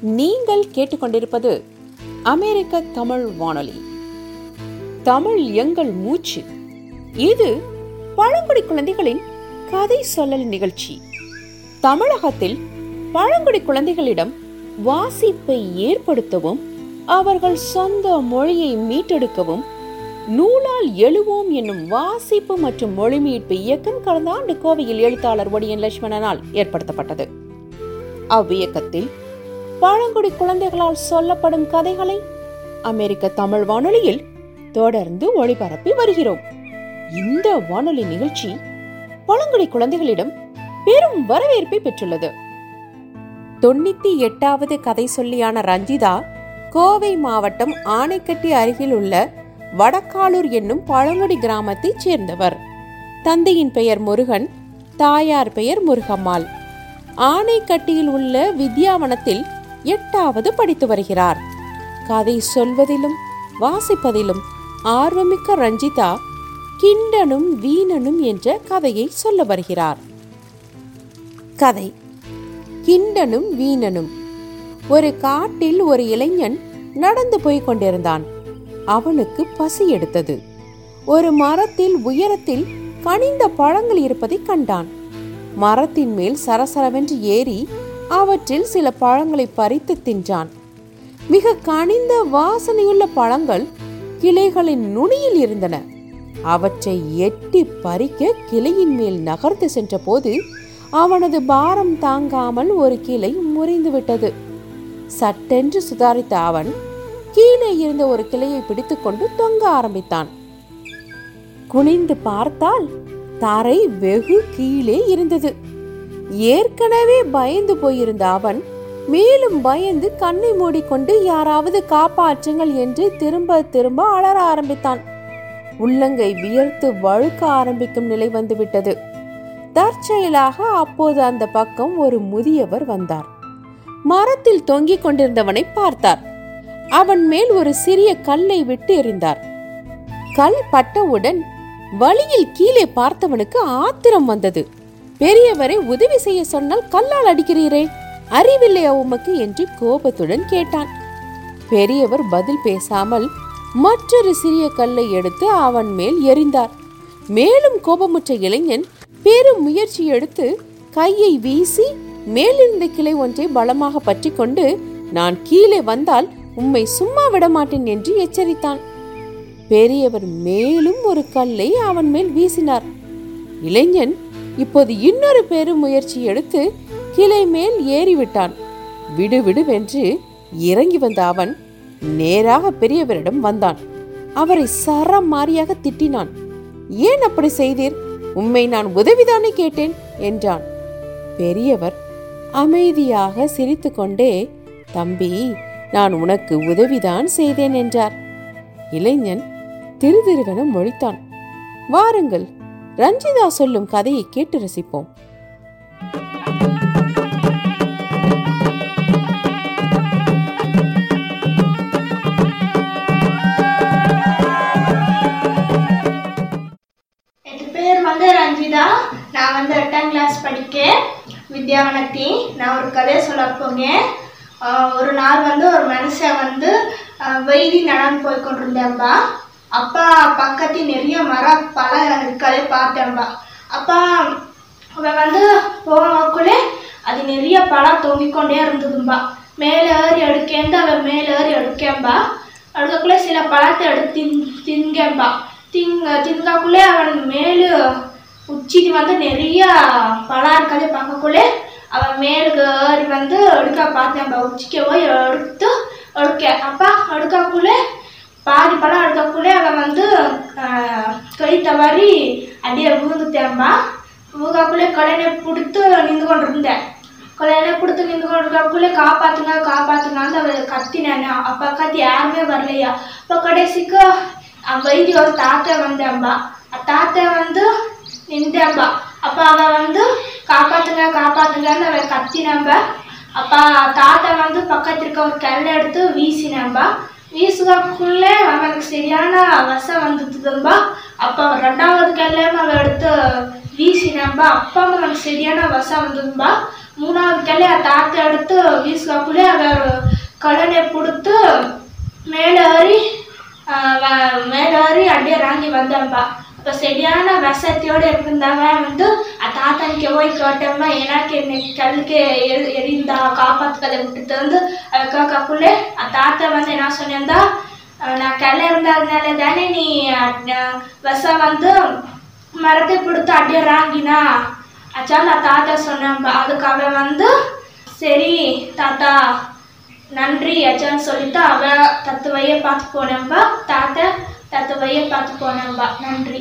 நீங்கள் கேட்டுக்கொண்டிருப்பது அமெரிக்க தமிழ் வானொலி. தமிழ் எங்கள் மூச்சு. இது பழங்குடி குழந்தைகளின் கதை சொல்லல் நிகழ்ச்சி. தமிழகத்தில் பழங்குடி குழந்தைகளிடம் வாசிப்பை ஏற்படுத்தவும் அவர்கள் சொந்த மொழியை மீட்டெடுக்கவும் நூலால் எழுவோம் என்னும் வாசிப்பு மற்றும் மொழி மீட்பு இயக்கம் கடந்த ஆண்டு கோவையில் எழுத்தாளர் ஒடியன் லட்சுமணனால் ஏற்படுத்தப்பட்டது. அவ்வியக்கத்தில் பழங்குடி குழந்தைகளால் சொல்லப்படும் கதைகளை அமெரிக்க தமிழ் வானொலியில் தொடர்ந்து ஒளிபரப்பி வருகிறோம். இந்த வானொலி நிகழ்ச்சி பழங்குடி குழந்தைகளிடம் பெரும் வரவேற்பை பெற்றுள்ளது. தொண்ணூத்தி எட்டாவது கதை சொல்லியான ரஞ்சிதா கோவை மாவட்டம் ஆனைக்கட்டி அருகில் உள்ள வடக்காலூர் என்னும் பழங்குடி கிராமத்தைச் சேர்ந்தவர். தந்தையின் பெயர் முருகன் தாயார் பெயர் முருகம்மாள். ஆனைக்கட்டியில் உள்ள வித்யாவனத்தில் எட்டாவது படித்து வருகிறார். கதை சொல்வதிலும் வாசிப்பதிலும் ஆர்வமிக்க ரஞ்சிதா கிண்டனும் வீணனும் என்ற கதையை சொல்ல வருகிறார். கதை. கிண்டனும் வீணனும். ஒரு காட்டில் ஒரு இளைஞன் நடந்து போய்க் கொண்டிருந்தான். அவனுக்கு பசி எடுத்தது. ஒரு மரத்தில் உயரத்தில் கனிந்த பழங்கள் இருப்பதை கண்டான். மரத்தின் மேல் சரசரவென்று ஏறி அவற்றில் சில பழங்களை பறித்து தின்றான். மிக கனிந்த வாசனையுள்ள பழங்கள் கிளைகளின் நுனியில் இருந்தன. அவற்றை எட்டி பறிக்க கிளையின் மேல் நகர்ந்து சென்றபோது அவனது பாரம் தாங்காமல் ஒரு கிளை முறிந்துவிட்டது. சட்டென்று சுதாரித்த அவன் கீழே இருந்த ஒரு கிளையை பிடித்துக்கொண்டு தொங்க ஆரம்பித்தான். குனிந்து பார்த்தால் தரை வெகு கீழே இருந்தது. ஏற்கனவே பயந்து போயிருந்த அவன் மேலும் பயந்து கண்ணை மூடிக்கொண்டு யாராவது காப்பாற்றுங்கள் என்று திரும்ப திரும்ப அலற ஆரம்பித்தான். உள்ளங்கை வியர்த்து வழுக்க ஆரம்பிக்கும் நிலை வந்துவிட்டது. தற்செயலாக அப்போது அந்த பக்கம் ஒரு முதியவர் வந்தார். மரத்தில் தொங்கிக் கொண்டிருந்தவனை பார்த்தார். அவன் மேல் ஒரு சிறிய கல்லை விட்டு எறிந்தார். கல் பட்டவுடன் வழியில் கீழே பார்த்தவனுக்கு ஆத்திரம் வந்தது. பெரியவரை உதவி செய்ய சொன்னால் கல்லால் அடிக்கிறீரே? அறிவில்லையா உமக்கு? என்று கோபத்துடன் கேட்டான். பெரியவர் பதில் பேசாமல் மற்றொரு சிறிய கல்லை எடுத்து அவன் மேல் எறிந்தார். மேலும் கோபமுற்ற இளைஞன் பெரும் முயற்சி எடுத்து கையை வீசி மேலிருந்த கிளை ஒன்றை பலமாக பற்றி கொண்டு நான் கீழே வந்தால் உம்மை சும்மா விட மாட்டேன் என்று எச்சரித்தான். பெரியவர் மேலும் ஒரு கல்லை அவன் மேல் வீசினார். இளைஞன் இப்போது இன்னொரு பெரும் முயற்சி எடுத்து கிளை மேல் ஏறிவிட்டான். விடு விடுவென்று இறங்கி வந்த அவன் நேராக பெரியவரிடம் வந்தான். அவரை சரம் மாறியாக திட்டினான். ஏன் அப்படி செய்தீர்? உம்மை நான் உதவிதானே கேட்டேன் என்றான். பெரியவர் அமைதியாக சிரித்துக்கொண்டே தம்பி நான் உனக்கு உதவிதான் செய்தேன் என்றார். இளைஞன் திருதிருவனம் மொழித்தான். வாருங்கள் ரஞ்சிதா சொல்லும் கதையை கேட்டு ரசிப்போம். என் பேர் வந்து ரஞ்சிதா. நான் வந்து எட்டாம் கிளாஸ் படிக்கேன். வித்யாவனத்தி நான் ஒரு கதையை சொல்ல போங்க ஒரு நாள் வந்து ஒரு மனுஷன் வந்து வெயிலி நடந்து போய் கொண்டிருந்தேன்பா. அப்பா பற்றி நிறைய மர பழம் இருக்கதை பார்த்தேன்பா அப்பா அவன் வந்து போனக்குள்ளே அது நிறைய பழம் தொங்கிக்கொண்டே இருந்ததும்பா. மேலே ஏறி எடுக்கேந்து அவன் மேலே ஏறி எடுக்கேன்பா அடுக்கக்குள்ளே சில பழத்தை எடுத்து தின் திங்கேன்பா திங்க திங்கக்குள்ளே அவன் மேலு உச்சிக்கு வந்து நிறைய பழம் இருக்கதை பார்க்கக்குள்ளே அவன் மேலுக்கு ஏறி வந்து எடுக்க பார்த்தேன்பா உச்சிக்க போய் எடுத்து எடுக்க அப்பா எடுக்கக்குள்ளே பாதி பழம் எடுக்கக்குள்ளே அவன் வந்து ஆஹ், கை தவறி அப்படியே விழுந்துட்டேன்பா விழுகாக்குள்ளே கொலைனை பிடித்து நின்று கொண்டிருந்தேன். கொலைனை பிடித்து நின்று கொண்டிருக்கக்குள்ளே காப்பாத்துங்க காப்பாத்துங்கன்னு அவள் கத்தினேன். அப்பா கத்தி யாருமே வரலையா? அப்போ கடைசிக்கு அவன் வைத்தி ஒரு தாத்தா வந்தேன்பா. தாத்தா வந்து நின்றேன்பா. அப்போ அவன் வந்து காப்பாத்துங்க காப்பாத்துங்கன்னு அவன் கத்தினம்ப அப்பா தாத்தா வந்து பக்கத்திற்கு ஒரு கல் எடுத்து வீசினேன்பா. வீசுறதுக்குள்ளே அவனுக்கு சரியான வசம் வந்துதும்பா அப்போ ரெண்டாவது கல்லையும் அவன் எடுத்து வீசினேன்பா. அப்பா அவனுக்கு சரியான வசம் வந்ததும்பா. மூணாவது கல்லை தாத்தா எடுத்து வீசுறதுக்குள்ளே அவன் கொடுத்து மேலே கொடுத்து மேலேறி மேலேறி அப்படியே இறங்கி வந்தான்பா. அப்போ சரியான விஷத்தையோடு இருந்தவன் வந்து ಆ ತಾತನಿಗೆ ಹೋಗಿ ಕೇಟಮ್ಮ ಏನಕ್ಕೆ ಕಲ್ಲಿಗೆ ಎರಿಂದ ಕಾಪಾತ್ಕದೆ விட்டுட்டு வந்து அதுக்காகக்குள்ளே ಆ தாத்தா வந்து என்ன சொன்னேன்டா நான் கல்ல இருந்ததுனால தானே நீ அஹ், விஷம் வந்து மரத்தை பிடித்து அப்படியே ராங்கினா அச்சா நான் தாத்தா சொன்னேன் அதுக்கு அவன் வந்து சரி தாத்தா நன்றி அச்சான்னு சொல்லிட்டு அவ தத்துவையை பார்த்து போனேன்பா தாத்தா தத்துவையை பார்த்து போனோம்பா நன்றி.